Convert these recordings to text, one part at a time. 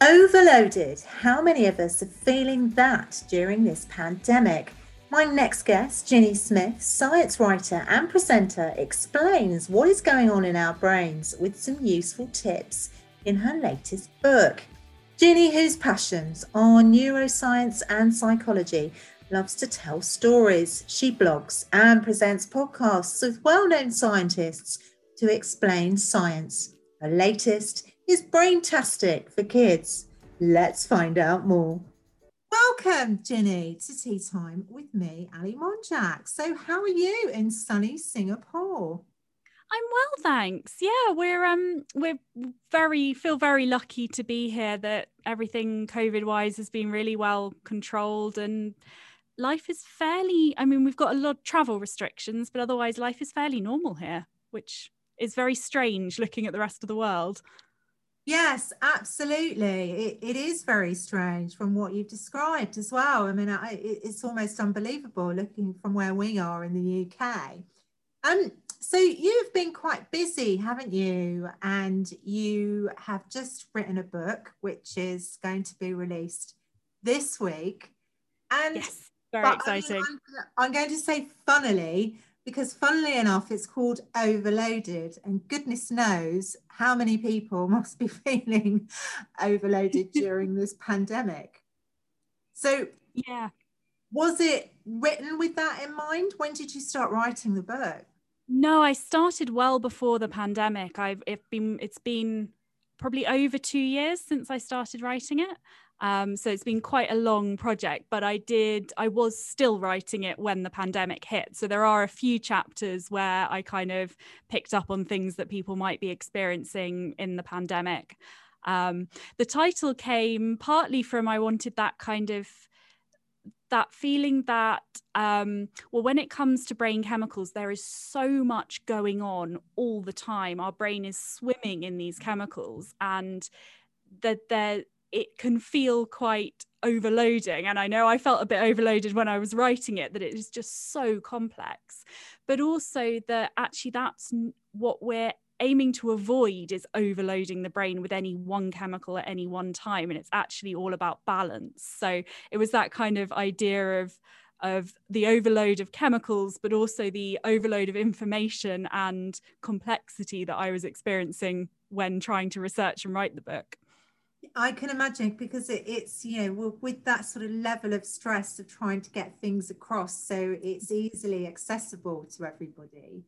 Overloaded. How many of us are feeling that during this pandemic? My next guest, Ginny Smith, science writer and presenter, explains what is going on in our brains with some useful tips in her latest book. Ginny, whose passions are neuroscience and psychology, loves to tell stories. She blogs and presents podcasts with well known scientists to explain science. Her latest is Braintastic for Kids. Let's find out more. Welcome, Ginny, to Tea Time with me, Ali Monjak. So, how are you in sunny Singapore? I'm well, thanks. Yeah, we're um we're very feel very lucky to be here. That everything COVID wise has been really well controlled and life is fairly. I mean, we've got a lot of travel restrictions, but otherwise life is fairly normal here, which is very strange looking at the rest of the world. Yes, absolutely. It, it is very strange from what you've described as well. I mean, I, it's almost unbelievable looking from where we are in the UK. Um, so you've been quite busy, haven't you? And you have just written a book which is going to be released this week. And yes, very exciting. I'm, I'm going to say, funnily, because funnily enough, it's called overloaded, and goodness knows how many people must be feeling overloaded during this pandemic. So, yeah, was it written with that in mind? When did you start writing the book? No, I started well before the pandemic. I've it been it's been probably over two years since I started writing it. Um, so it's been quite a long project, but I did, I was still writing it when the pandemic hit. So there are a few chapters where I kind of picked up on things that people might be experiencing in the pandemic. Um, the title came partly from I wanted that kind of that feeling that um, well when it comes to brain chemicals there is so much going on all the time our brain is swimming in these chemicals and that there it can feel quite overloading. And I know I felt a bit overloaded when I was writing it, that it is just so complex. But also that actually that's what we're aiming to avoid is overloading the brain with any one chemical at any one time. And it's actually all about balance. So it was that kind of idea of of the overload of chemicals, but also the overload of information and complexity that I was experiencing when trying to research and write the book. I can imagine because it, it's you know with that sort of level of stress of trying to get things across so it's easily accessible to everybody.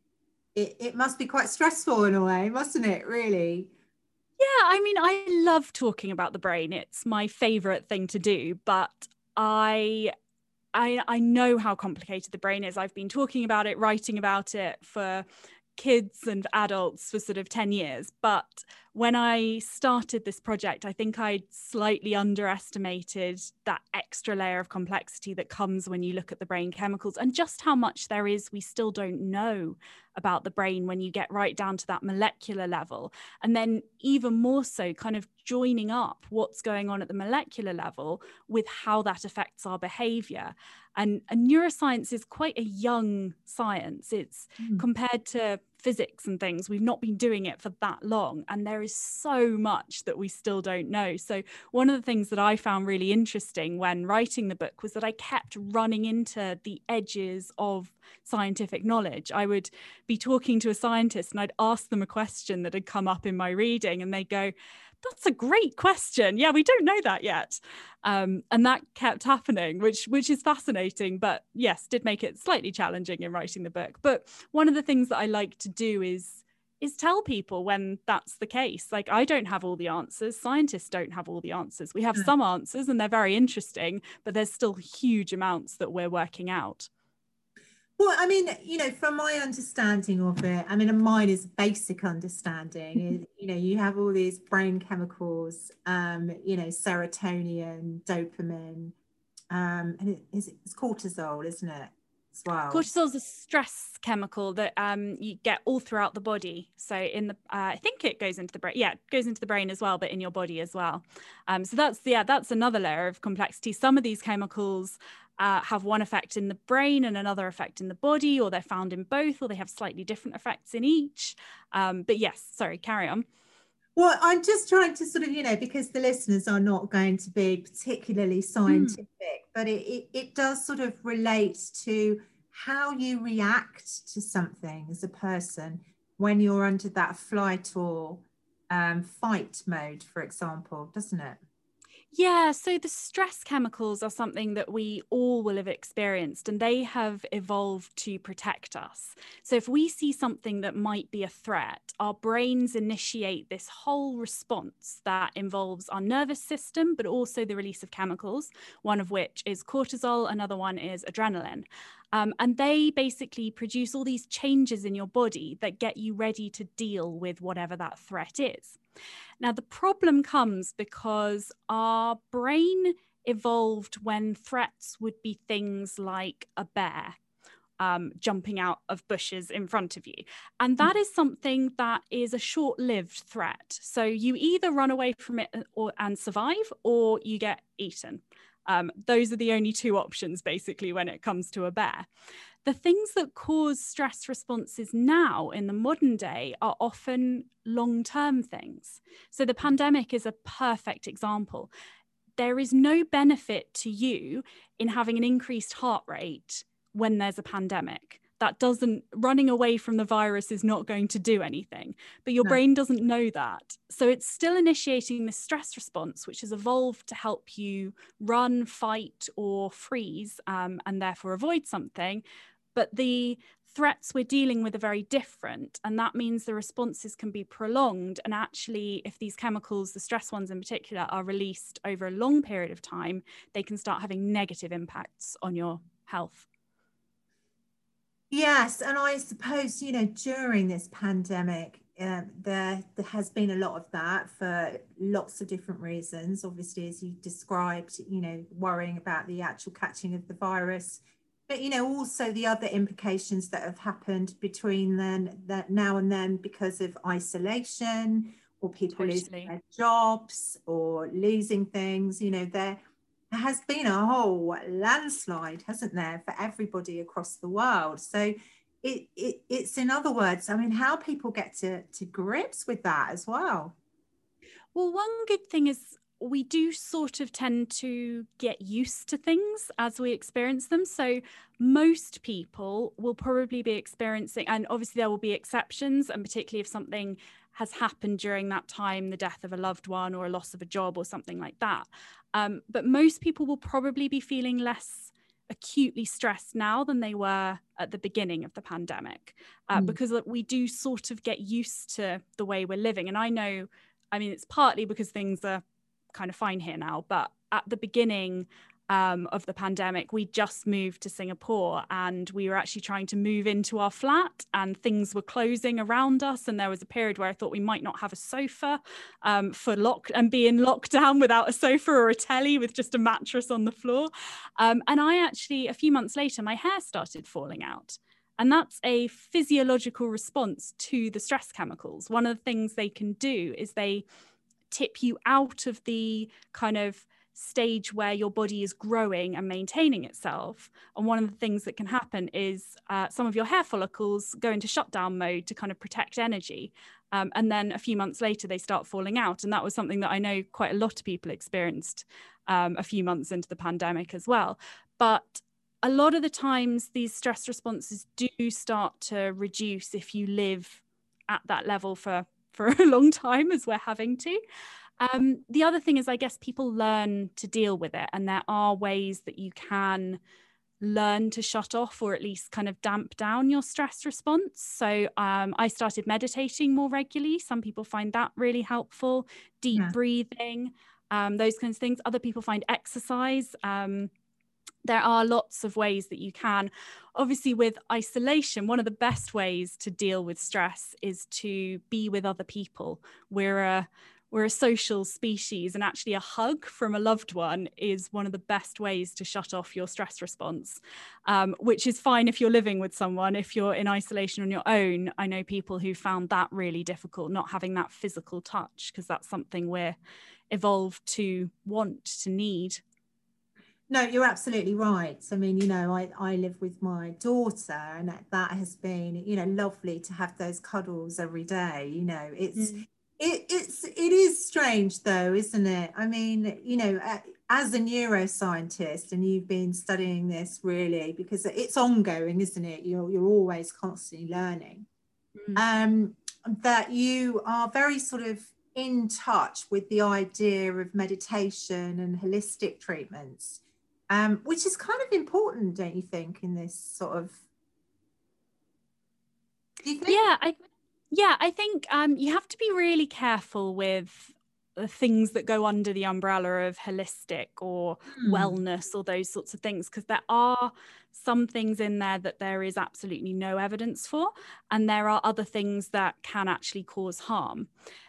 It, it must be quite stressful in a way, mustn't it? Really. Yeah, I mean, I love talking about the brain. It's my favorite thing to do, but I I, I know how complicated the brain is. I've been talking about it, writing about it for kids and adults for sort of 10 years. But when I started this project, I think I slightly underestimated that extra layer of complexity that comes when you look at the brain chemicals and just how much there is we still don't know about the brain when you get right down to that molecular level. And then, even more so, kind of joining up what's going on at the molecular level with how that affects our behavior. And, and neuroscience is quite a young science. It's mm. compared to physics and things, we've not been doing it for that long. And there is so much that we still don't know. So, one of the things that I found really interesting when writing the book was that I kept running into the edges of scientific knowledge. I would be talking to a scientist and I'd ask them a question that had come up in my reading, and they'd go, that's a great question. Yeah, we don't know that yet. Um, and that kept happening, which which is fascinating. But yes, did make it slightly challenging in writing the book. But one of the things that I like to do is is tell people when that's the case. Like I don't have all the answers. Scientists don't have all the answers. We have some answers and they're very interesting, but there's still huge amounts that we're working out. Well, I mean, you know, from my understanding of it, I mean, and mine is basic understanding. you know, you have all these brain chemicals, um, you know, serotonin, dopamine, um, and it, it's, it's cortisol, isn't it? As well. Cortisol is a stress chemical that um, you get all throughout the body. So in the, uh, I think it goes into the brain. Yeah, it goes into the brain as well, but in your body as well. Um, so that's yeah, that's another layer of complexity. Some of these chemicals uh, have one effect in the brain and another effect in the body, or they're found in both, or they have slightly different effects in each. Um, but yes, sorry, carry on. Well, I'm just trying to sort of, you know, because the listeners are not going to be particularly hmm. scientific, mm. but it, it, it does sort of relate to how you react to something as a person when you're under that flight or um, fight mode, for example, doesn't it? Yeah, so the stress chemicals are something that we all will have experienced and they have evolved to protect us. So if we see something that might be a threat, our brains initiate this whole response that involves our nervous system, but also the release of chemicals, one of which is cortisol, another one is adrenaline. Um, and they basically produce all these changes in your body that get you ready to deal with whatever that threat is. Now, the problem comes because our brain evolved when threats would be things like a bear. Um, jumping out of bushes in front of you. And that is something that is a short lived threat. So you either run away from it uh, or, and survive, or you get eaten. Um, those are the only two options, basically, when it comes to a bear. The things that cause stress responses now in the modern day are often long term things. So the pandemic is a perfect example. There is no benefit to you in having an increased heart rate when there's a pandemic that doesn't running away from the virus is not going to do anything. But your no. brain doesn't know that. So it's still initiating the stress response which has evolved to help you run fight or freeze um, and therefore avoid something. But the threats we're dealing with are very different and that means the responses can be prolonged. And actually if these chemicals the stress ones in particular are released over a long period of time they can start having negative impacts on your health Yes, and I suppose you know during this pandemic, uh, there there has been a lot of that for lots of different reasons. Obviously, as you described, you know, worrying about the actual catching of the virus, but you know also the other implications that have happened between then that now and then because of isolation or people totally. losing their jobs or losing things. You know, there there has been a whole landslide, hasn't there, for everybody across the world. So it, it it's in other words, I mean, how people get to, to grips with that as well. Well, one good thing is we do sort of tend to get used to things as we experience them. So, most people will probably be experiencing, and obviously, there will be exceptions, and particularly if something has happened during that time the death of a loved one or a loss of a job or something like that. Um, but most people will probably be feeling less acutely stressed now than they were at the beginning of the pandemic uh, mm. because we do sort of get used to the way we're living. And I know, I mean, it's partly because things are kind of fine here now, but at the beginning, um, of the pandemic, we just moved to Singapore and we were actually trying to move into our flat and things were closing around us. And there was a period where I thought we might not have a sofa um, for lock and be in lockdown without a sofa or a telly with just a mattress on the floor. Um, and I actually, a few months later, my hair started falling out. And that's a physiological response to the stress chemicals. One of the things they can do is they tip you out of the kind of stage where your body is growing and maintaining itself. And one of the things that can happen is uh, some of your hair follicles go into shutdown mode to kind of protect energy. Um, and then a few months later, they start falling out. And that was something that I know quite a lot of people experienced um, a few months into the pandemic as well. But a lot of the times, these stress responses do start to reduce if you live at that level for for a long time as we're having to. Um, the other thing is, I guess people learn to deal with it, and there are ways that you can learn to shut off or at least kind of damp down your stress response. So um, I started meditating more regularly. Some people find that really helpful, deep yeah. breathing, um, those kinds of things. Other people find exercise. Um, there are lots of ways that you can. Obviously, with isolation, one of the best ways to deal with stress is to be with other people. We're a we're a social species and actually a hug from a loved one is one of the best ways to shut off your stress response um, which is fine if you're living with someone if you're in isolation on your own i know people who found that really difficult not having that physical touch because that's something we're evolved to want to need no, you're absolutely right. I mean, you know, I, I live with my daughter, and that has been, you know, lovely to have those cuddles every day. You know, it's mm It, it's it is strange though, isn't it? I mean, you know, as a neuroscientist, and you've been studying this really because it's ongoing, isn't it? You're you're always constantly learning. Mm. Um, that you are very sort of in touch with the idea of meditation and holistic treatments, um, which is kind of important, don't you think, in this sort of? Yeah, I yeah, I think um, you have to be really careful with the things that go under the umbrella of holistic or mm. wellness or those sorts of things because there are some things in there that there is absolutely no evidence for and there are other things that can actually cause harm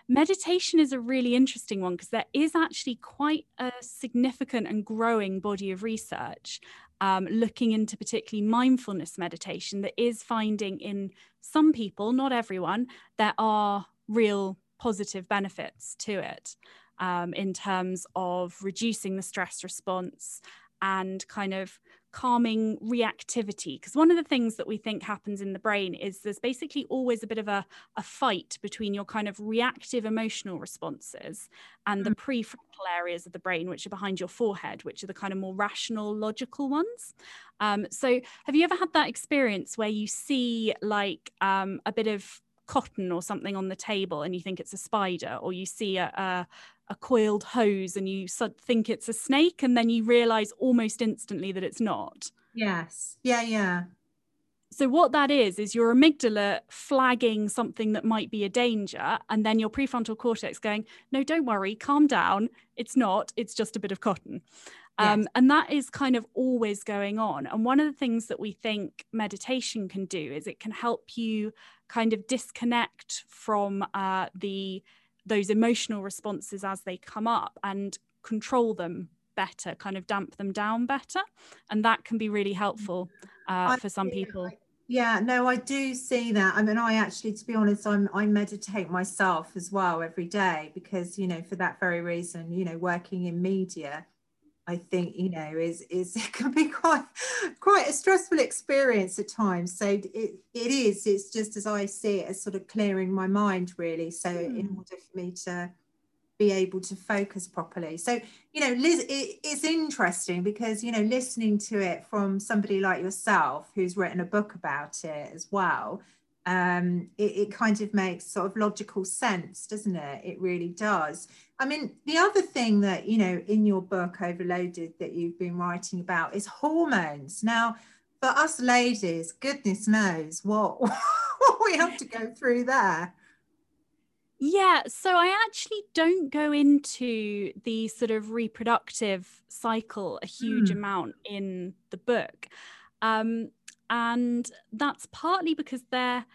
meditation is a really interesting one because there is actually quite a significant and growing body of research um, looking into particularly mindfulness meditation that is finding in some people, not everyone, there are real positive benefits to it um, in terms of reducing the stress response and kind of calming reactivity. Because one of the things that we think happens in the brain is there's basically always a bit of a, a fight between your kind of reactive emotional responses and the mm. prefrontal areas of the brain, which are behind your forehead, which are the kind of more rational, logical ones. Um, so, have you ever had that experience where you see like um, a bit of cotton or something on the table and you think it's a spider, or you see a, a a coiled hose and you think it's a snake and then you realize almost instantly that it's not. Yes. Yeah, yeah. So, what that is, is your amygdala flagging something that might be a danger, and then your prefrontal cortex going, No, don't worry, calm down. It's not, it's just a bit of cotton. Um. And that is kind of always going on. And one of the things that we think meditation can do is it can help you kind of disconnect from uh, the those emotional responses as they come up and control them better, kind of damp them down better. And that can be really helpful uh, for some people. yeah, no, I do see that. I mean, I actually, to be honest, I'm I meditate myself as well every day because, you know, for that very reason, you know, working in media, I think you know is is it can be quite quite a stressful experience at times. So it it is. It's just as I see it as sort of clearing my mind really. So mm. in order for me to be able to focus properly. So you know, Liz, it, it's interesting because you know listening to it from somebody like yourself who's written a book about it as well um, it, it, kind of makes sort of logical sense, doesn't it? It really does. I mean, the other thing that, you know, in your book, Overloaded, that you've been writing about is hormones. Now, for us ladies, goodness knows what, what we have to go through there. Yeah, so I actually don't go into the sort of reproductive cycle a huge mm. amount in the book. Um, and that's partly because there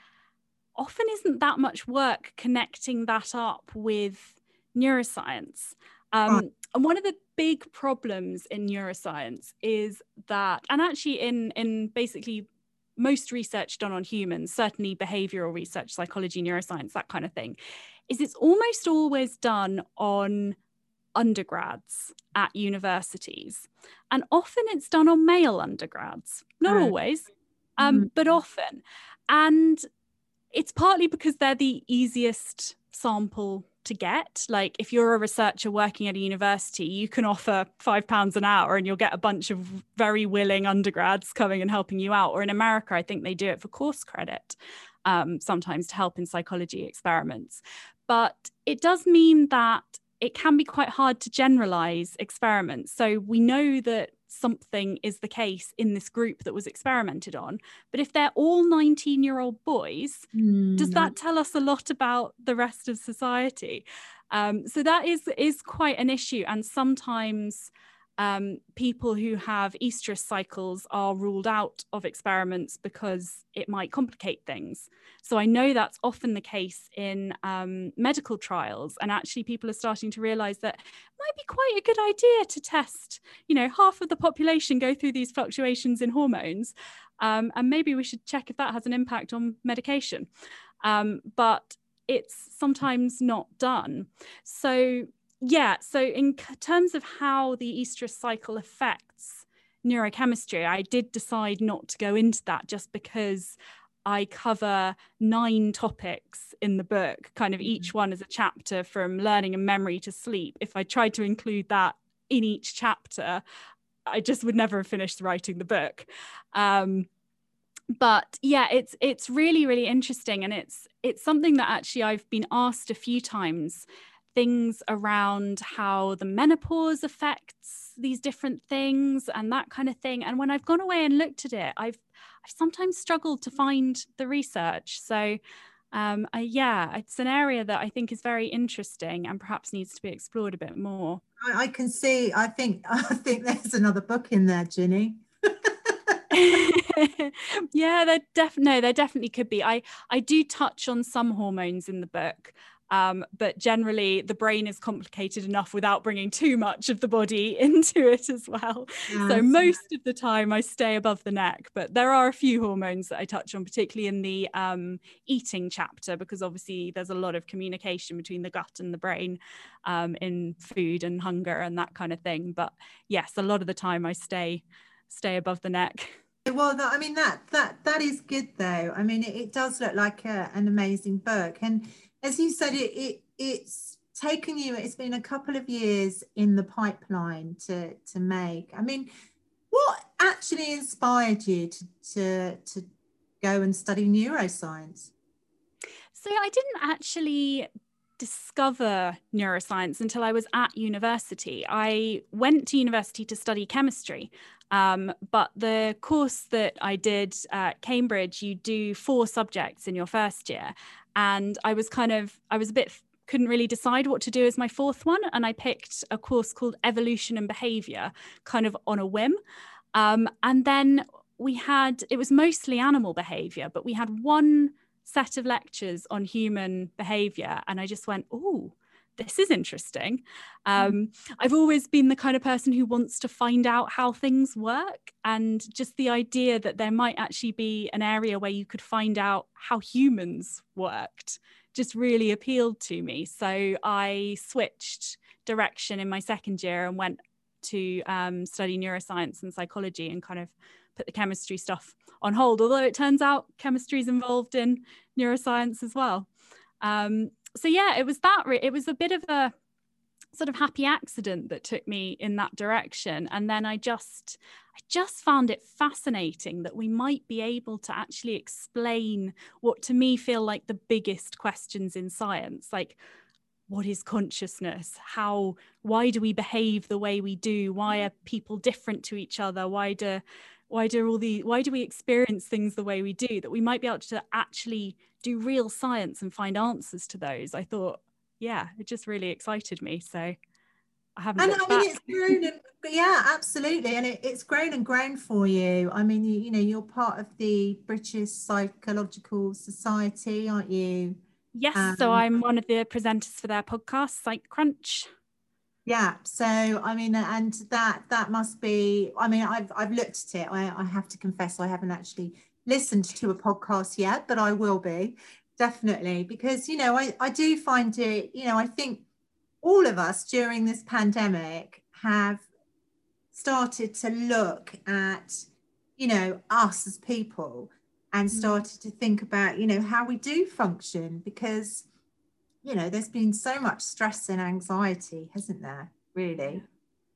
often isn't that much work connecting that up with neuroscience. Um, right. And one of the big problems in neuroscience is that, and actually in in basically most research done on humans, certainly behavioral research, psychology, neuroscience, that kind of thing, is it's almost always done on undergrads at universities. And often it's done on male undergrads, not right. always, um, mm. but often. And it's partly because they're the easiest sample to get. Like if you're a researcher working at a university, you can offer five pounds an hour and you'll get a bunch of very willing undergrads coming and helping you out. Or in America, I think they do it for course credit. Um, sometimes to help in psychology experiments. But it does mean that it can be quite hard to generalize experiments. So we know that something is the case in this group that was experimented on. But if they're all 19 year old boys, mm. does that tell us a lot about the rest of society? Um, so that is is quite an issue. And sometimes um, people who have estrous cycles are ruled out of experiments because it might complicate things. So I know that's often the case in um, medical trials, and actually people are starting to realise that it might be quite a good idea to test. You know, half of the population go through these fluctuations in hormones, um, and maybe we should check if that has an impact on medication. Um, but it's sometimes not done. So yeah, so in terms of how the estrous cycle affects neurochemistry, I did decide not to go into that just because I cover nine topics in the book, kind of each Mm-hmm. one as a chapter from learning and memory to sleep. If I tried to include that in each chapter, I just would never have finished writing the book. Um, but yeah, it's it's really really interesting, and it's it's something that actually I've been asked a few times. Things around how the menopause affects these different things and that kind of thing. And when I've gone away and looked at it, I've I've sometimes struggled to find the research. So um, yeah, it's an area that I think is very interesting and perhaps needs to be explored a bit more. I, I can see. I think. I think there's another book in there, Ginny. yeah, there def no, there definitely could be. I I do touch on some hormones in the book. Um, but generally, the brain is complicated enough without bringing too much of the body into it as well. So, most of the time, I stay above the neck, but there are a few hormones that I touch on, particularly in the um, eating chapter, because obviously there's a lot of communication between the gut and the brain um, in food and hunger and that kind of thing. But yes, a lot of the time, I stay stay above the neck. Well, that, I mean that that that is good though. I mean, it, it does look like a, an amazing book, and as you said, it, it it's taken you. It's been a couple of years in the pipeline to to make. I mean, what actually inspired you to to to go and study neuroscience? So I didn't actually discover neuroscience until I was at university. I went to university to study chemistry. Um, but the course that I did at Cambridge, you do four subjects in your first year. And I was kind of, I was a bit, couldn't really decide what to do as my fourth one. And I picked a course called Evolution and Behavior, kind of on a whim. Um, and then we had, it was mostly animal behavior, but we had one set of lectures on human behavior. And I just went, oh, this is interesting. Um, I've always been the kind of person who wants to find out how things work. And just the idea that there might actually be an area where you could find out how humans worked just really appealed to me. So I switched direction in my second year and went to um, study neuroscience and psychology and kind of put the chemistry stuff on hold. Although it turns out chemistry is involved in neuroscience as well. Um, so yeah, it was that. Re- it was a bit of a sort of happy accident that took me in that direction, and then I just, I just found it fascinating that we might be able to actually explain what to me feel like the biggest questions in science, like what is consciousness? How why do we behave the way we do? Why are people different to each other? Why do why do all the why do we experience things the way we do? That we might be able to actually do real science and find answers to those i thought yeah it just really excited me so i haven't And I mean, back. it's grown and yeah, absolutely, and it, it's grown and grown for you. I mean, you, you know, you're part of the British Psychological Society, aren't you? yes so um, i'm one of the presenters for their podcast PsychCrunch Yeah. So I mean, and that that must be. I mean, I've I've looked at it. I, I have to confess, I haven't actually listened to a podcast yet, but I will be definitely because you know I I do find it. You know, I think all of us during this pandemic have started to look at you know us as people and mm. started to think about you know how we do function because you know there's been so much stress and anxiety hasn't there really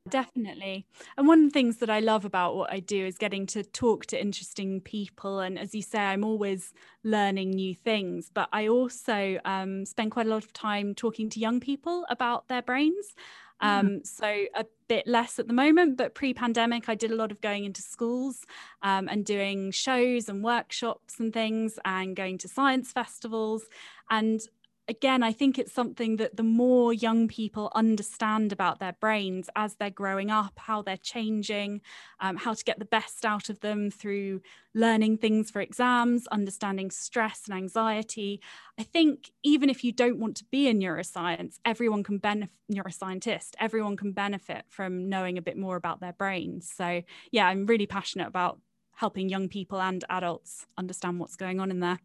Definitely. And one of the things that I love about what I do is getting to talk to interesting people. And as you say, I'm always learning new things, but I also um, spend quite a lot of time talking to young people about their brains. Um, so a bit less at the moment, but pre-pandemic, I did a lot of going into schools um, and doing shows and workshops and things, and going to science festivals. And again, I think it's something that the more young people understand about their brains as they're growing up, how they're changing, um, how to get the best out of them through learning things for exams, understanding stress and anxiety. I think even if you don't want to be a neuroscience, everyone can benefit, neuroscientist, everyone can benefit from knowing a bit more about their brains. So, yeah, I'm really passionate about helping young people and adults understand what's going on in there.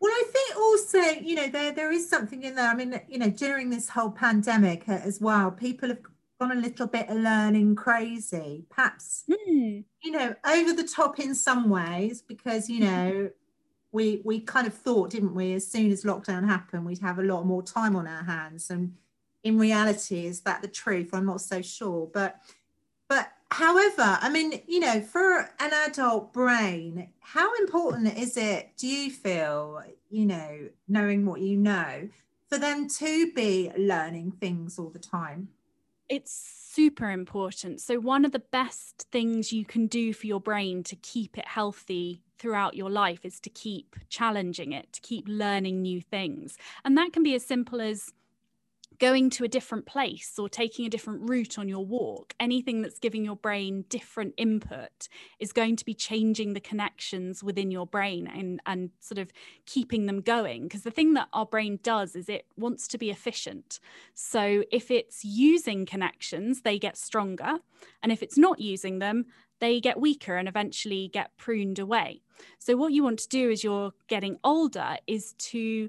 Well i think also you know there there is something in there i mean you know during this whole pandemic uh, as well people have gone a little bit of learning crazy perhaps Hmm. you know over the top in some ways because you know we we kind of thought, didn't we, as soon as lockdown happened, we'd have a lot more time on our hands. And in reality, is that the truth? I'm not so sure. But but however, I mean, you know, for an adult brain, how important is it, do you feel, you know, knowing what you know, for them to be learning things all the time? It's super important. So, one of the best things you can do for your brain to keep it healthy throughout your life is to keep challenging it, to keep learning new things. And that can be as simple as going to a different place or taking a different route on your walk, anything that's giving your brain different input is going to be changing the connections within your brain and, and sort of keeping them going. Because the thing that our brain does is it wants to be efficient. So if it's using connections, they get stronger. And if it's not using them, they get weaker and eventually get pruned away. So, what you want to do as you're getting older is to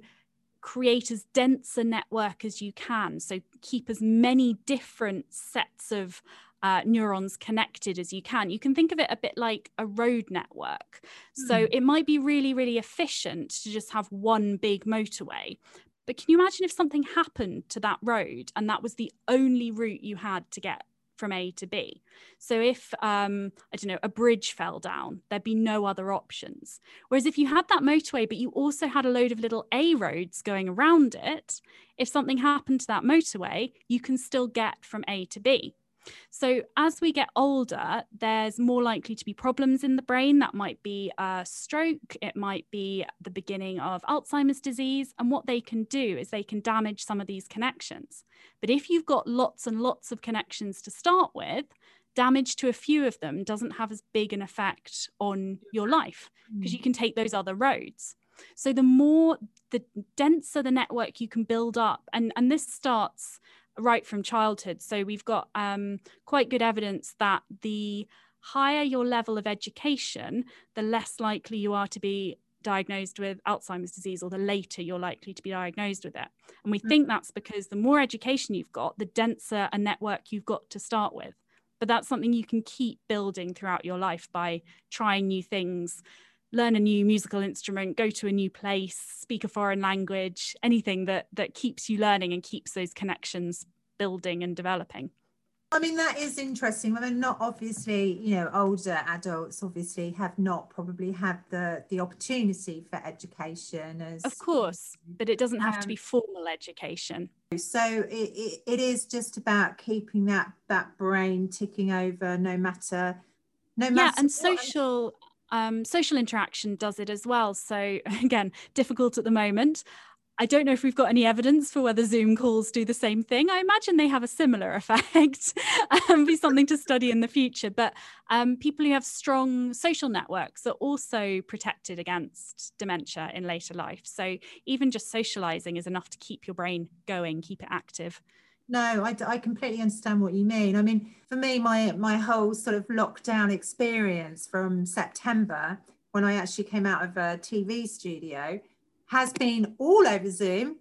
create as dense a network as you can. So keep as many different sets of uh, neurons connected as you can. You can think of it a bit like a road network. Mm. So hmm. it might be really, really efficient to just have one big motorway. But can you imagine if something happened to that road and that was the only route you had to get from A to B. So if um, I don't know a bridge fell down, there'd be no other options. Whereas if you had that motorway, but you also had a load of little A roads going around it, if something happened to that motorway, you can still get from A to B. So, as we get older, there's more likely to be problems in the brain. That might be a stroke, it might be the beginning of Alzheimer's disease. And what they can do is they can damage some of these connections. But if you've got lots and lots of connections to start with, damage to a few of them doesn't have as big an effect on your life because you mm. can take those other roads. So the more the denser the network you can build up, and, and this starts right from childhood. So we've got um, quite good evidence that the higher your level of education, the less likely you are to be diagnosed with Alzheimer's disease or the later you're likely to be diagnosed with it. And we mm. think that's because the more education you've got, the denser a network you've got to start with. But that's something you can keep building throughout your life by trying new things, learn a new musical instrument, go to a new place, speak a foreign language, anything that that keeps you learning and keeps those connections building and developing. I mean that is interesting. I mean, not obviously, you know, older adults obviously have not probably had the the opportunity for education as of course, but it doesn't have um, to be um, formal education. So it, it, it is just about keeping that that brain ticking over, no matter no matter. Yeah, and social um, social interaction does it as well. So, again, difficult at the moment. I don't know if we've got any evidence for whether Zoom calls do the same thing. I imagine they have a similar effect and be something to study in the future. But um, people who have strong social networks are also protected against dementia in later life. So even just socializing is enough to keep your brain going, keep it active. No, I, I completely understand what you mean. I mean, for me, my my whole sort of lockdown experience from September, when I actually came out of a TV studio, has been all over Zoom.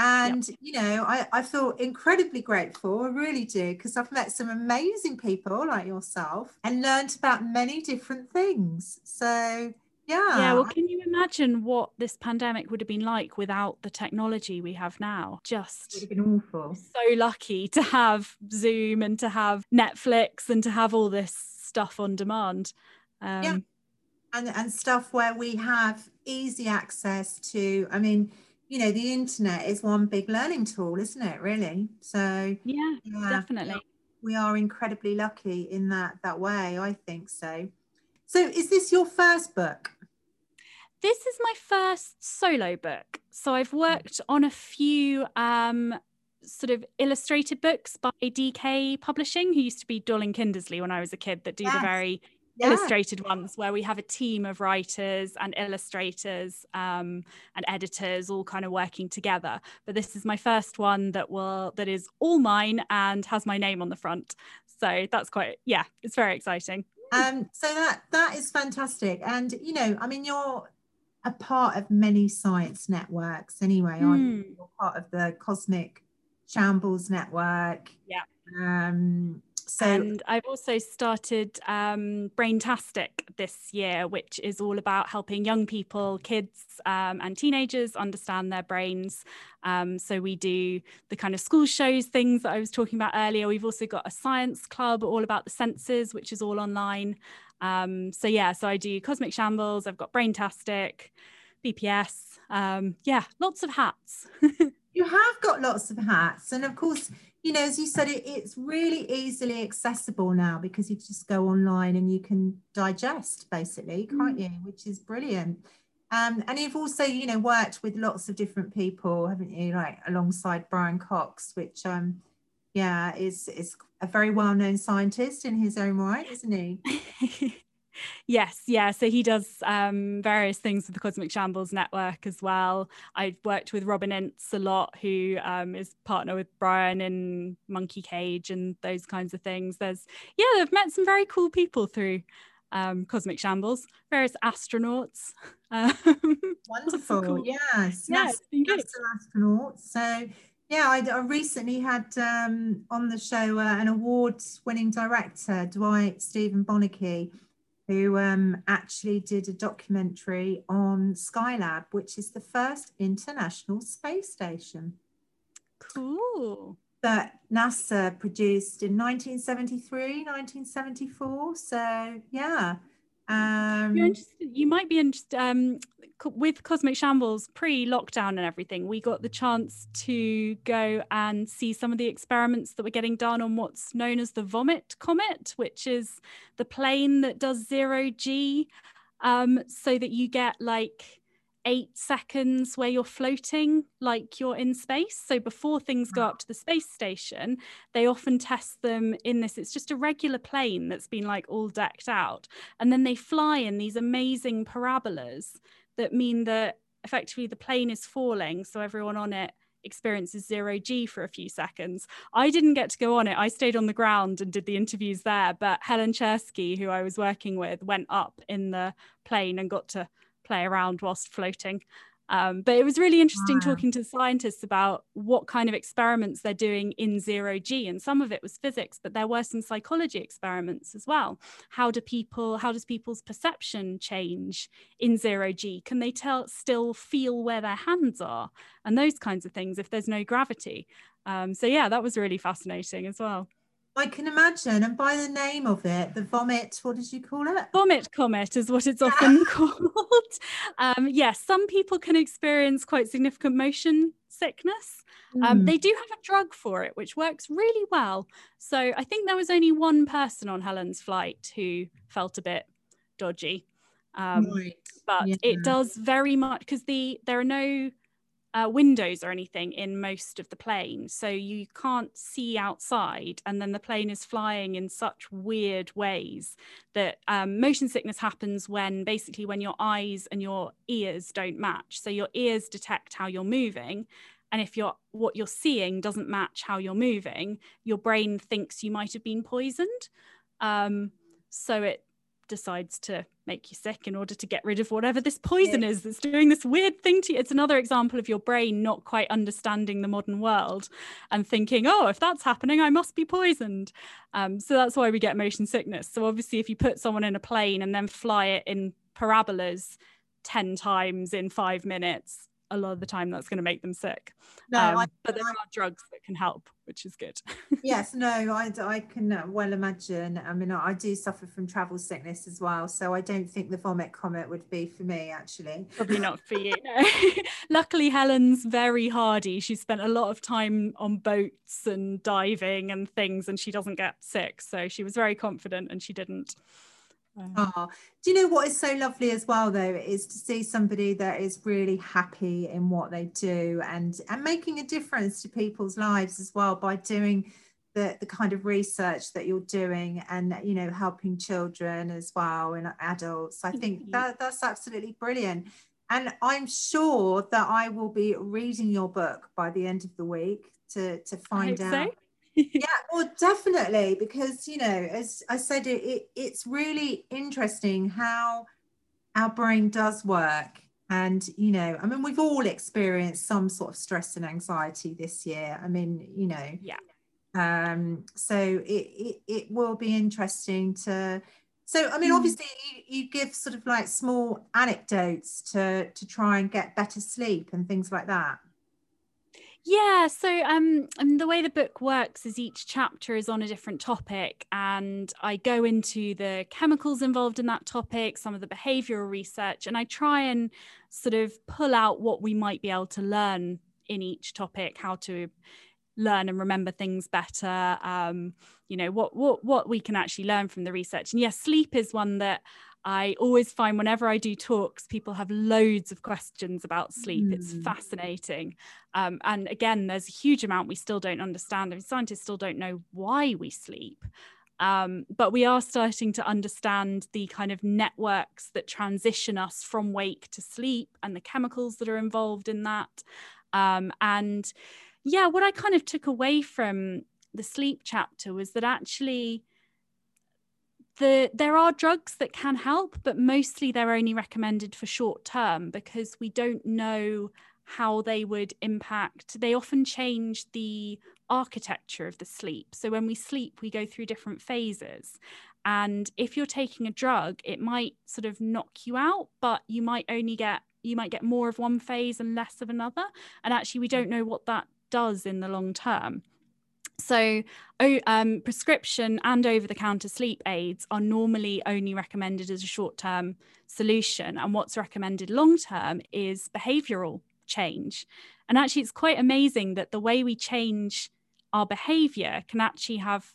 And, yep. you know, I, I feel incredibly grateful. I really do, because I've met some amazing people like yourself and learned about many different things. So, yeah. Yeah. Well, can you imagine what this pandemic would have been like without the technology we have now? Just it would have been awful. So lucky to have Zoom and to have Netflix and to have all this stuff on demand. Um, yeah. And, and stuff where we have easy access to, I mean, you know, the internet is one big learning tool, isn't it? Really. So yeah, yeah definitely. We are incredibly lucky in that that way. I think so. So, is this your first book? This is my first solo book. So I've worked on a few um, sort of illustrated books by DK Publishing, who used to be Dorling Kindersley when I was a kid, that do yes. the very yeah. illustrated ones where we have a team of writers and illustrators um, and editors all kind of working together. But this is my first one that will that is all mine and has my name on the front. So that's quite yeah, it's very exciting. Um, so that that is fantastic, and you know, I mean, you're a part of many science networks anyway, aren't mm. you? You're part of the Cosmic Shambles Network. Yeah. Um, So, and I've also started um, Braintastic this year, which is all about helping young people, kids, um, and teenagers understand their brains. Um, so we do the kind of school shows things that I was talking about earlier. We've also got a science club all about the senses, which is all online. Um, so yeah, so I do Cosmic Shambles. I've got Braintastic, BPS. Um, yeah, lots of hats. you have got lots of hats, and of course you know, as you said, it, it's really easily accessible now because you just go online and you can digest basically, can't mm. you? Which is brilliant. Um, and you've also, you know, worked with lots of different people, haven't you? Like alongside Brian Cox, which, um, yeah, is is a very well-known scientist in his own right, isn't he? Yes, yeah. So he does um, various things with the Cosmic Shambles Network as well. I've worked with Robin Ince a lot, who um, is partner with Brian in Monkey Cage and those kinds of things. There's, yeah, I've met some very cool people through um, Cosmic Shambles, various astronauts. Um, Wonderful, cool. yes. Yeah, NASA, astronauts. So, yeah, I, I recently had um, on the show uh, an awards winning director, Dwight Steven-Boniecki who um, actually did a documentary on Skylab, which is the first international space station. Cool. That NASA produced in 1973, 1974. So, yeah. Um, you might be interested um, with Cosmic Shambles pre-lockdown and everything. We got the chance to go and see some of the experiments that were getting done on what's known as the Vomit Comet, which is the plane that does zero G, um, so that you get like eight seconds where you're floating like you're in space. So before things go mm. up to the space station, they often test them in this. It's just a regular plane that's been like all decked out. And then they fly in these amazing parabolas that mean that effectively the plane is falling. So everyone on it experiences zero G for a few seconds. I didn't get to go on it. I stayed on the ground and did the interviews there. But Helen Czerski, who I was working with, went up in the plane and got to play around whilst floating. Um, but it was really interesting wow. talking to the scientists about what kind of experiments they're doing in zero G. And some of it was physics, but there were some psychology experiments as well. How do people, how does people's perception change in zero G? Can they tell still feel where their hands are? And those kinds of things if there's no gravity. Um, so yeah, that was really fascinating as well. I can imagine. And by the name of it, the vomit, what did you call it? Vomit comet is what it's often called. Um, yes, yeah, some people can experience quite significant motion sickness. Um, mm. They do have a drug for it, which works really well. So I think there was only one person on Helen's flight who felt a bit dodgy. Um, right. But yeah. it does very much because the there are no uh, windows or anything in most of the plane. So you can't see outside. And then the plane is flying in such weird ways that um, motion sickness happens when basically when your eyes and your ears don't match. So your ears detect how you're moving. And if you're what you're seeing doesn't match how you're moving, your brain thinks you might have been poisoned. Um, so it decides to make you sick in order to get rid of whatever this poison is that's doing this weird thing to you. It's another example of your brain not quite understanding the modern world and thinking, oh, if that's happening, I must be poisoned. Um, so that's why we get motion sickness. So obviously, if you put someone in a plane and then fly it in parabolas 10 times in five minutes, a lot of the time that's going to make them sick. No, um, I, but there I, are drugs that can help, which is good. yes, no, I, I can uh, well imagine. I mean, I do suffer from travel sickness as well, so I don't think the vomit comet would be for me actually. Probably not for you. No. Luckily, Helen's very hardy. She spent a lot of time on boats and diving and things, and she doesn't get sick. So she was very confident, and she didn't. Oh, do you know what is so lovely as well though is to see somebody that is really happy in what they do and and making a difference to people's lives as well by doing the the kind of research that you're doing and you know helping children as well and adults. I think that that's absolutely brilliant. And I'm sure that I will be reading your book by the end of the week to to find out. So yeah, well, definitely, because you know, as I said, it, it, it's really interesting how our brain does work. And you know, I mean, we've all experienced some sort of stress and anxiety this year. I mean, you know, yeah, Um, so it, it, it will be interesting to so I mean, hmm. obviously, you, you, give sort of like small anecdotes to to try and get better sleep and things like that. Yeah, so um, and the way the book works is each chapter is on a different topic, and I go into the chemicals involved in that topic, some of the behavioural research, and I try and sort of pull out what we might be able to learn in each topic, how to learn and remember things better um, you know what what what we can actually learn from the research. And yes sleep is one that I always find whenever I do talks, people have loads of questions about sleep. Mm. It's fascinating. Um, and again, there's a huge amount we still don't understand. I mean, scientists still don't know why we sleep. Um, but we are starting to understand the kind of networks that transition us from wake to sleep and the chemicals that are involved in that. Um, and yeah, what I kind of took away from the sleep chapter was that actually the there are drugs that can help, but mostly they're only recommended for short term because we don't know how they would impact. They often change the architecture of the sleep. So when we sleep, we go through different phases. And if you're taking a drug, it might sort of knock you out, but you might only get you might get more of one phase and less of another. And actually, we don't know what that does in the long term. So, um, prescription and over the counter sleep aids are normally only recommended as a short term solution. And what's recommended long term is behavioral change. And actually, it's quite amazing that the way we change our behavior can actually have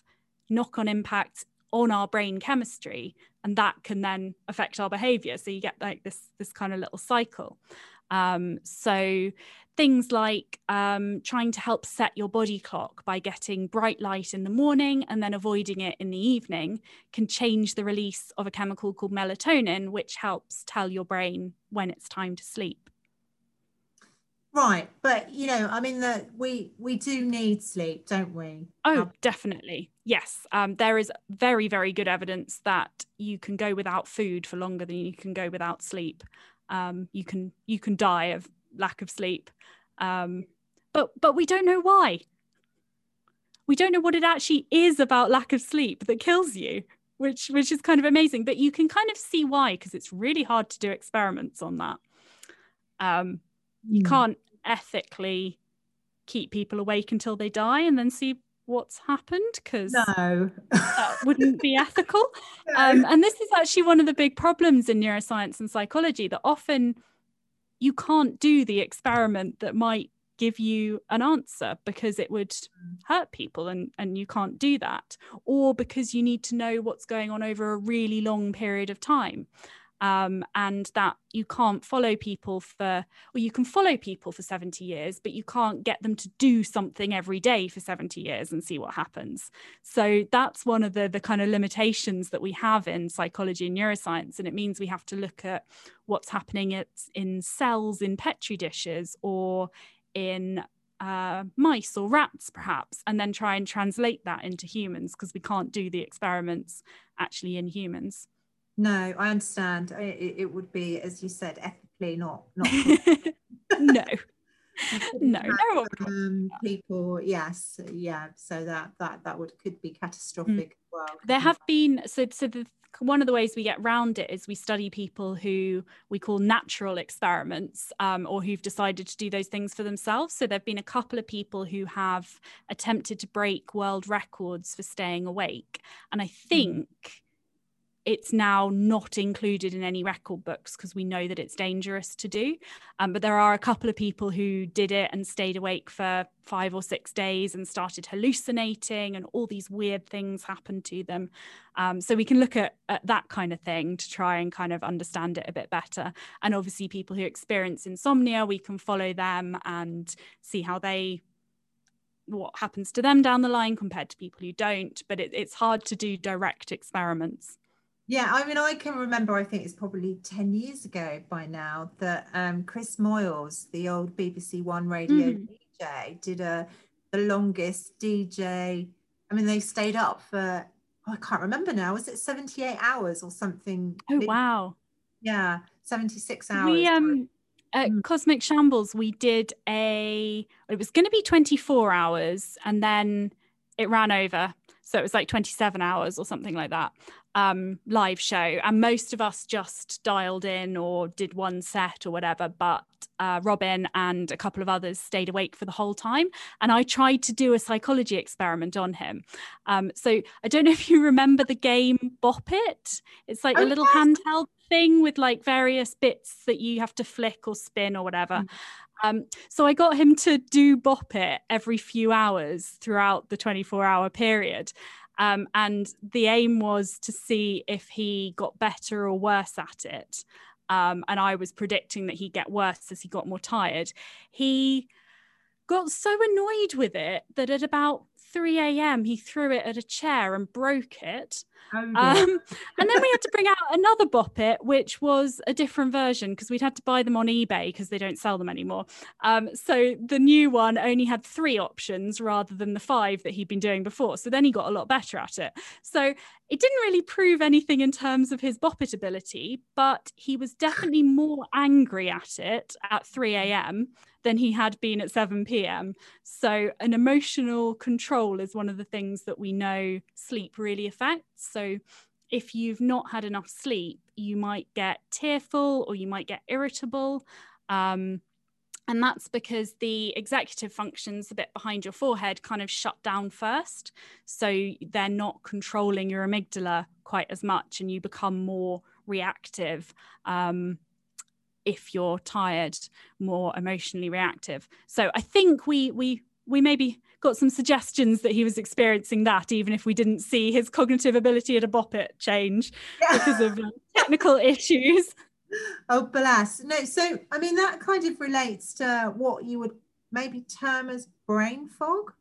knock on impact on our brain chemistry and that can then affect our behavior so you get like this this kind of little cycle um, so things like um, trying to help set your body clock by getting bright light in the morning and then avoiding it in the evening can change the release of a chemical called melatonin, which helps tell your brain when it's time to sleep. Right, but you know, I mean, that we we do need sleep, don't we? Oh, um, definitely. Yes, um, there is very very good evidence that you can go without food for longer than you can go without sleep. Um, you can you can die of lack of sleep. Um, but but we don't know why. We don't know what it actually is about lack of sleep that kills you, which which is kind of amazing. But you can kind of see why because it's really hard to do experiments on that. Um, you mm. can't ethically keep people awake until they die and then see what's happened because no that wouldn't be ethical no. um, and this is actually one of the big problems in neuroscience and psychology that often you can't do the experiment that might give you an answer because it would mm. hurt people and and you can't do that or because you need to know what's going on over a really long period of time um, and that you can't follow people for, or you can follow people for 70 years, but you can't get them to do something every day for 70 years and see what happens. So that's one of the, the kind of limitations that we have in psychology and neuroscience. And it means we have to look at what's happening in cells in petri dishes or in uh, mice or rats, perhaps, and then try and translate that into humans because we can't do the experiments actually in humans. No, I understand. It, it would be, as you said, ethically not not. no. no, no. Um, people, yes, yeah. So that that that would could be catastrophic mm. as well. There have been so so the one of the ways we get round it is we study people who we call natural experiments um, or who've decided to do those things for themselves. So there have been a couple of people who have attempted to break world records for staying awake. And I hmm. think mm it's now not included in any record books because we know that it's dangerous to do. Um, but there are a couple of people who did it and stayed awake for five or six days and started hallucinating, and all these weird things happened to them. Um, so we can look at, at that kind of thing to try and kind of understand it a bit better. And obviously, people who experience insomnia, we can follow them and see how they what happens to them down the line compared to people who don't but it, it's hard to do direct experiments yeah, I mean, I can remember, I think it's probably 10 years ago by now, that um, Chris Moyles, the old BBC One radio mm. DJ, did a the longest DJ. I mean, they stayed up for, oh, I can't remember now, was it 78 hours or something? Oh, wow. Yeah, 76 hours. We, um, at mm. Cosmic Shambles, we did a, it was going to be 24 hours and then it ran over. So it was like 27 hours or something like that um, live show. And most of us just dialed in or did one set or whatever. But uh, Robin and a couple of others stayed awake for the whole time. And I tried to do a psychology experiment on him. Um, so I don't know if you remember the game Bop It. It's like oh, a little yes. handheld thing with like various bits that you have to flick or spin or whatever. Mm. Um, so I got him to do Bop It every few hours throughout the 24 hour period. Um, and the aim was to see if he got better or worse at it. Um, and I was predicting that he'd get worse as he got more tired. He got so annoyed with it that at about 3 a.m. he threw it at a chair and broke it. Oh, um, and then we had to bring out another Bop It, which was a different version because we'd had to buy them on eBay because they don't sell them anymore. Um, so the new one only had three options rather than the five that he'd been doing before. So then he got a lot better at it. So it didn't really prove anything in terms of his Bop It ability, but he was definitely more angry at it at 3 a.m than he had been at 7 p.m. So, an emotional control is one of the things that we know sleep really affects. So, if you've not had enough sleep, you might get tearful or you might get irritable. Um, and that's because the executive functions, a bit behind your forehead, kind of shut down first. So they're not controlling your amygdala quite as much, and you become more reactive. Um, if you're tired, more emotionally reactive. So I think we we we maybe got some suggestions that he was experiencing that, even if we didn't see his cognitive ability at a bop it change yeah. because of um, technical issues. Oh, bless. No, so I mean, that kind of relates to what you would maybe term as brain fog.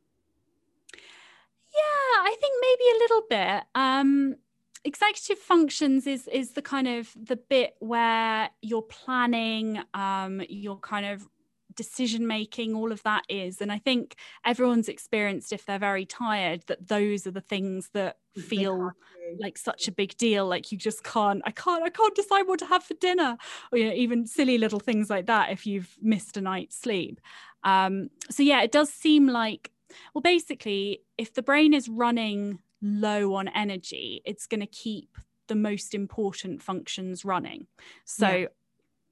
Yeah, I think maybe a little bit. Um, executive functions is is the kind of the bit where you're planning um you're kind of decision making all of that is. And i think everyone's experienced if they're very tired that those are the things that feel like such a big deal. Like you just can't i can't i can't decide what to have for dinner. Or you know even silly little things like that if you've missed a night's sleep. Um so yeah it does seem like well basically if the brain is running low on energy, it's going to keep the most important functions running. So yeah.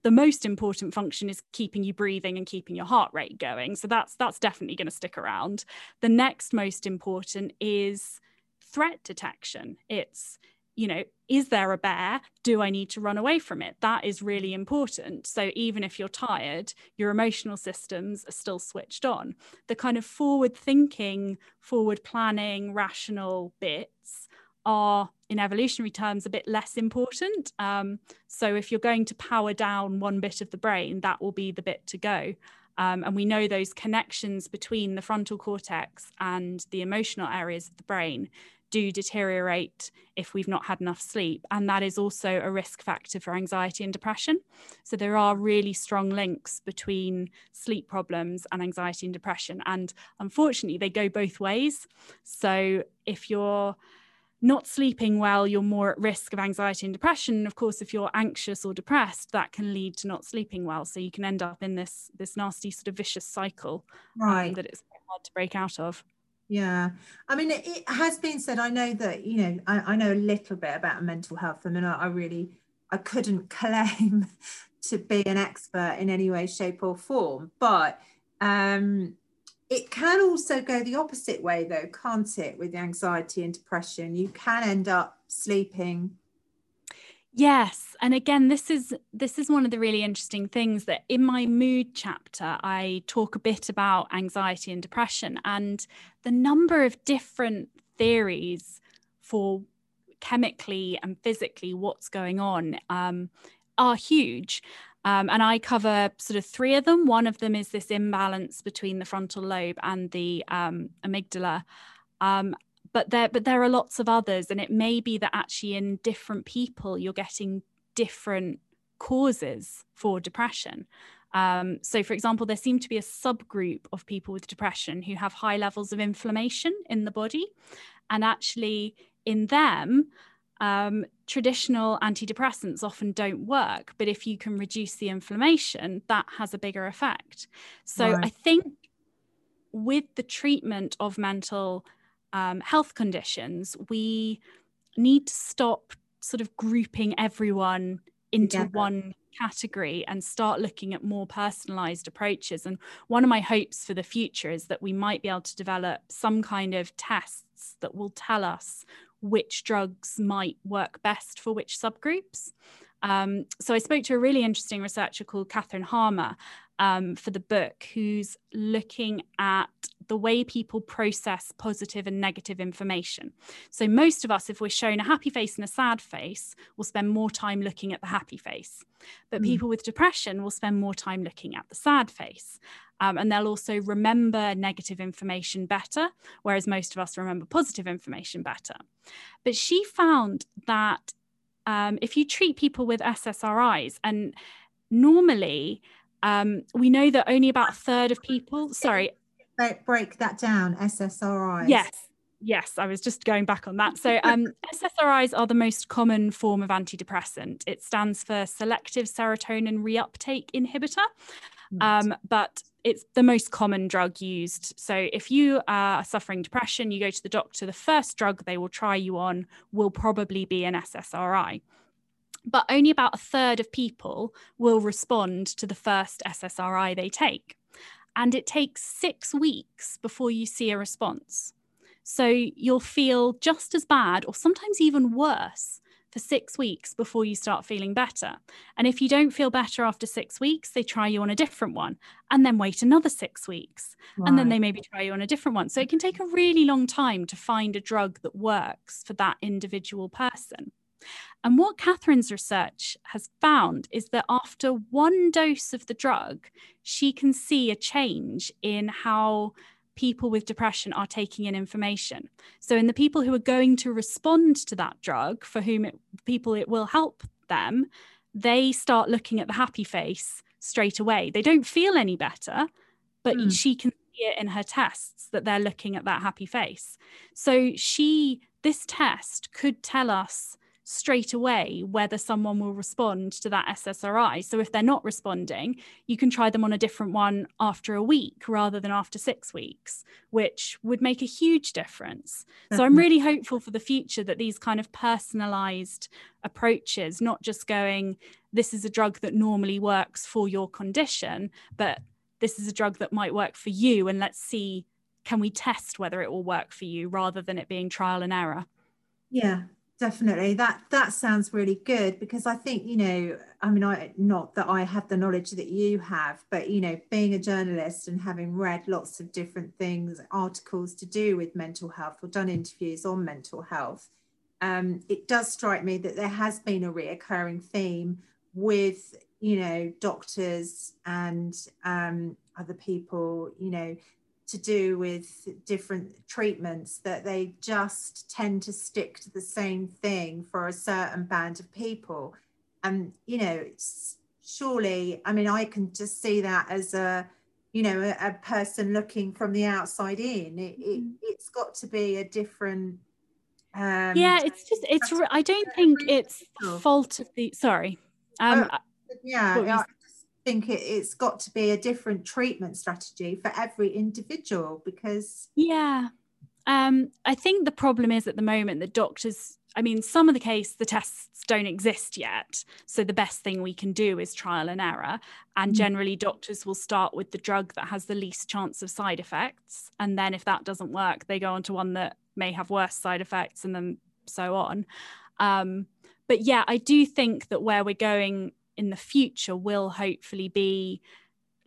The most important function is keeping you breathing and keeping your heart rate going. So that's that's definitely going to stick around. The next most important is threat detection. It's you know, is there a bear? Do I need to run away from it? That is really important. So even if you're tired, your emotional systems are still switched on. The kind of forward thinking, forward planning, rational bits are in evolutionary terms a bit less important. Um, so if you're going to power down one bit of the brain, that will be the bit to go. Um, and we know those connections between the frontal cortex and the emotional areas of the brain do deteriorate if we've not had enough sleep. And that is also a risk factor for anxiety and depression. So there are really strong links between sleep problems and anxiety and depression. And unfortunately, they go both ways. So if you're not sleeping well, you're more at risk of anxiety and depression. Of course, if you're anxious or depressed, that can lead to not sleeping well. So you can end up in this this nasty sort of vicious cycle um, right. um, that it's hard to break out of. Yeah, I mean, it, it, has been said. I know that you know. I, I know a little bit about mental health. I mean, I, I really, I couldn't claim to be an expert in any way, shape, or form, but um, it can also go the opposite way, though, can't it? With anxiety and depression, you can end up sleeping Yes, and again this is this is one of the really interesting things that in my mood chapter I talk a bit about anxiety and depression and the number of different theories for chemically and physically what's going on um, are huge. Um, and I cover sort of three of them. One of them is this imbalance between the frontal lobe and the um, amygdala. Um, but there but there are lots of others and it may be that actually in different people you're getting different causes for depression um, so for example there seem to be a subgroup of people with depression who have high levels of inflammation in the body and actually in them um, traditional antidepressants often don't work but if you can reduce the inflammation that has a bigger effect so right. i think with the treatment of mental um, health conditions, we need to stop sort of grouping everyone into Together. one category and start looking at more personalized approaches. And one of my hopes for the future is that we might be able to develop some kind of tests that will tell us which drugs might work best for which subgroups. Um, so I spoke to a really interesting researcher called Catherine Harmer um, for the book, who's looking at the way people process positive and negative information. So, most of us, if we're shown a happy face and a sad face, will spend more time looking at the happy face. But mm. people with depression will spend more time looking at the sad face. Um, and they'll also remember negative information better, whereas most of us remember positive information better. But she found that um, if you treat people with SSRIs, and normally um, we know that only about a third of people, sorry, break that down, SSRIs. Yes. Yes, I was just going back on that. So, um, SSRIs are the most common form of antidepressant. It stands for selective serotonin reuptake inhibitor, um, but it's the most common drug used. So, if you are suffering depression, you go to the doctor, the first drug they will try you on will probably be an SSRI. But only about a third of people will respond to the first SSRI they take and it takes six weeks before you see a response. So you'll feel just as bad or sometimes even worse for six weeks before you start feeling better. And if you don't feel better after six weeks, they try you on a different one and then wait another six weeks. Right. And then they maybe try you on a different one. So it can take a really long time to find a drug that works for that individual person. And what Catherine's research has found is that after one dose of the drug, she can see a change in how people with depression are taking in information. So, in the people who are going to respond to that drug, for whom it, people it will help them, they start looking at the happy face straight away. They don't feel any better, but mm. she can see it in her tests that they're looking at that happy face. So, she, this test could tell us straight away whether someone will respond to that SSRI. So if they're not responding, you can try them on a different one after a week rather than after six weeks, which would make a huge difference. So I'm mm-hmm. really hopeful for the future that these kind of personalized approaches, not just going, this is a drug that normally works for your condition, but this is a drug that might work for you. And let's see, can we test whether it will work for you rather than it being trial and error? Yeah, definitely. That that sounds really good because i think you know i mean i not that i have the knowledge that you have but you know being a journalist and having read lots of different things articles to do with mental health or done interviews on mental health um, it does strike me that there has been a reoccurring theme with you know doctors and um, other people you know to do with different treatments that they just tend to stick to the same thing for a certain band of people. And you know surely i mean i can just see that as a you know a, a person looking from the outside in. It, it has mm. got to be a different um yeah it's just it's i don't think it's the fault of the sorry um oh, yeah think it, it's got to be a different treatment strategy for every individual because yeah. Um, i think the problem is at the moment that doctors i mean some of the case the tests don't exist yet. So the best thing we can do is trial and error. And mm. generally doctors will start with the drug that has the least chance of side effects. And then if that doesn't work they go on to one that may have worse side effects and then so on. Um, but yeah i do think that where we're going in the future will hopefully be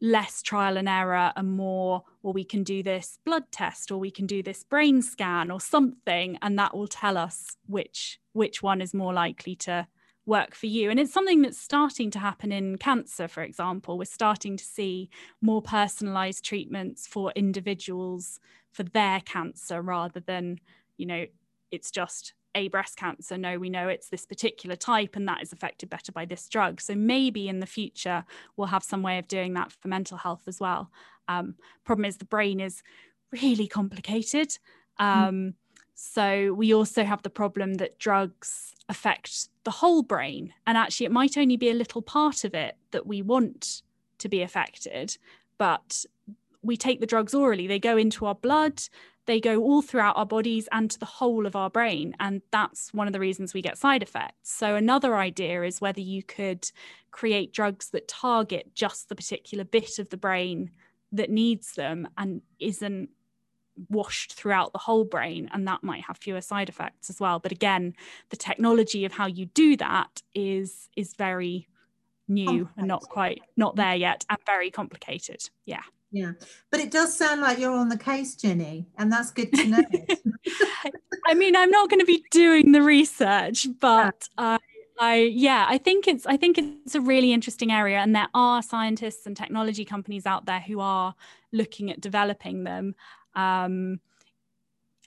less trial and error and more well we can do this blood test or we can do this brain scan or something and that will tell us which which one is more likely to work for you. And it's something that's starting to happen in cancer for example. We're starting to see more personalized treatments for individuals for their cancer rather than you know it's just a breast cancer no we know it's this particular type and that is affected better by this drug so maybe in the future we'll have some way of doing that for mental health as well um, problem is the brain is really complicated hmm. um, mm. so we also have the problem that drugs affect the whole brain and actually it might only be a little part of it that we want to be affected but we take the drugs orally they go into our blood they go all throughout our bodies and to the whole of our brain. And that's one of the reasons we get side effects. So, another idea is whether you could create drugs that target just the particular bit of the brain that needs them and isn't washed throughout the whole brain and that might have fewer side effects as well but again the technology of how you do that is is very new and not quite not there yet and very complicated yeah yeah but it does sound like you're on the case Ginny and that's good to know i mean i'm not going to be doing the research but yeah. I yeah, I think it's I think it's a really interesting area, and there are scientists and technology companies out there who are looking at developing them. Um,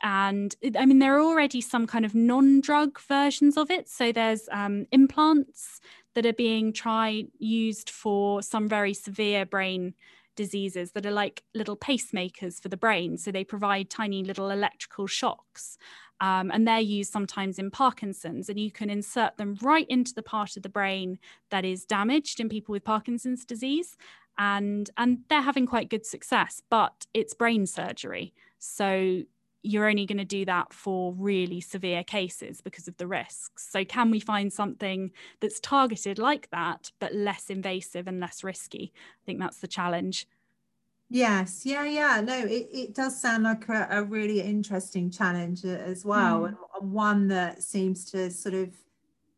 and I mean, there are already some kind of non-drug versions of it. So there's um, implants that are being tried used for some very severe brain diseases that are like little pacemakers for the brain. So they provide tiny little electrical shocks. Um, and they're used sometimes in Parkinson's, and you can insert them right into the part of the brain that is damaged in people with Parkinson's disease and and they're having quite good success but it's brain surgery so you're only going to do that for really severe cases because of the risks. So can we find something that's targeted like that but less invasive and less risky? I think that's the challenge. Yes. Yeah yeah. No it, it does sound like a, a really interesting challenge as well mm. and one that seems to sort of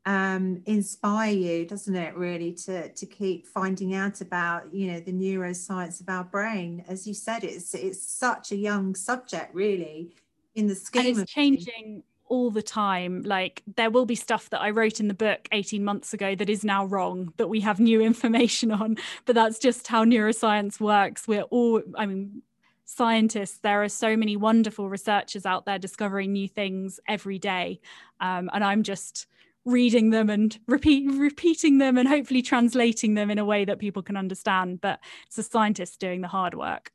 um, inspire you, doesn't it? Really, to to keep finding out about you know the neuroscience of our brain. As you said, it's it's such a young subject, really, in the scheme. And it's changing all the time. Like there will be stuff that I wrote in the book 18 months ago that is now wrong, that we have new information on. But that's just how neuroscience works. We're all, I mean, scientists there are so many wonderful researchers out there discovering new things every day um, and i'm just reading them and repeat repeating them and hopefully translating them in a way that people can understand but it's the scientists doing the hard work.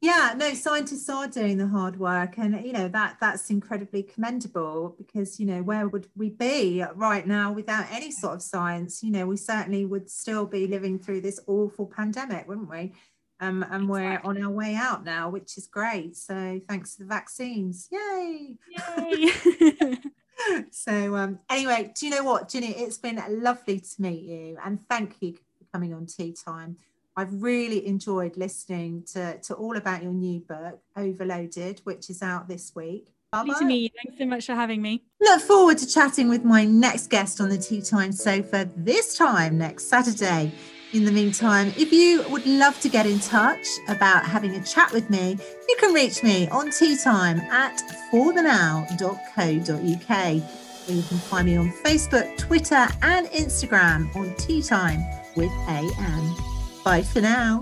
Yeah no scientists are doing the hard work and you know that that's incredibly commendable because you know where would we be right now without any sort of science? You know we certainly would still be living through this awful pandemic wouldn't we? Um, and we're on our way out now which is great. So thanks to the vaccines. Yay! Yay so um, anyway, do you know what, Ginny? It's been lovely to meet you, and thank you for coming on Tea Time. I've really enjoyed listening to, to all about your new book, Overloaded, which is out this week. Lovely to meet you. Thanks so much for having me. Look forward to chatting with my next guest on the Tea Time sofa this time next Saturday. In the meantime, if you would love to get in touch about having a chat with me, you can reach me on teatime at forthenow.co.uk. Or you can find me on Facebook, Twitter, and Instagram on Tea Time with AM. Bye for now.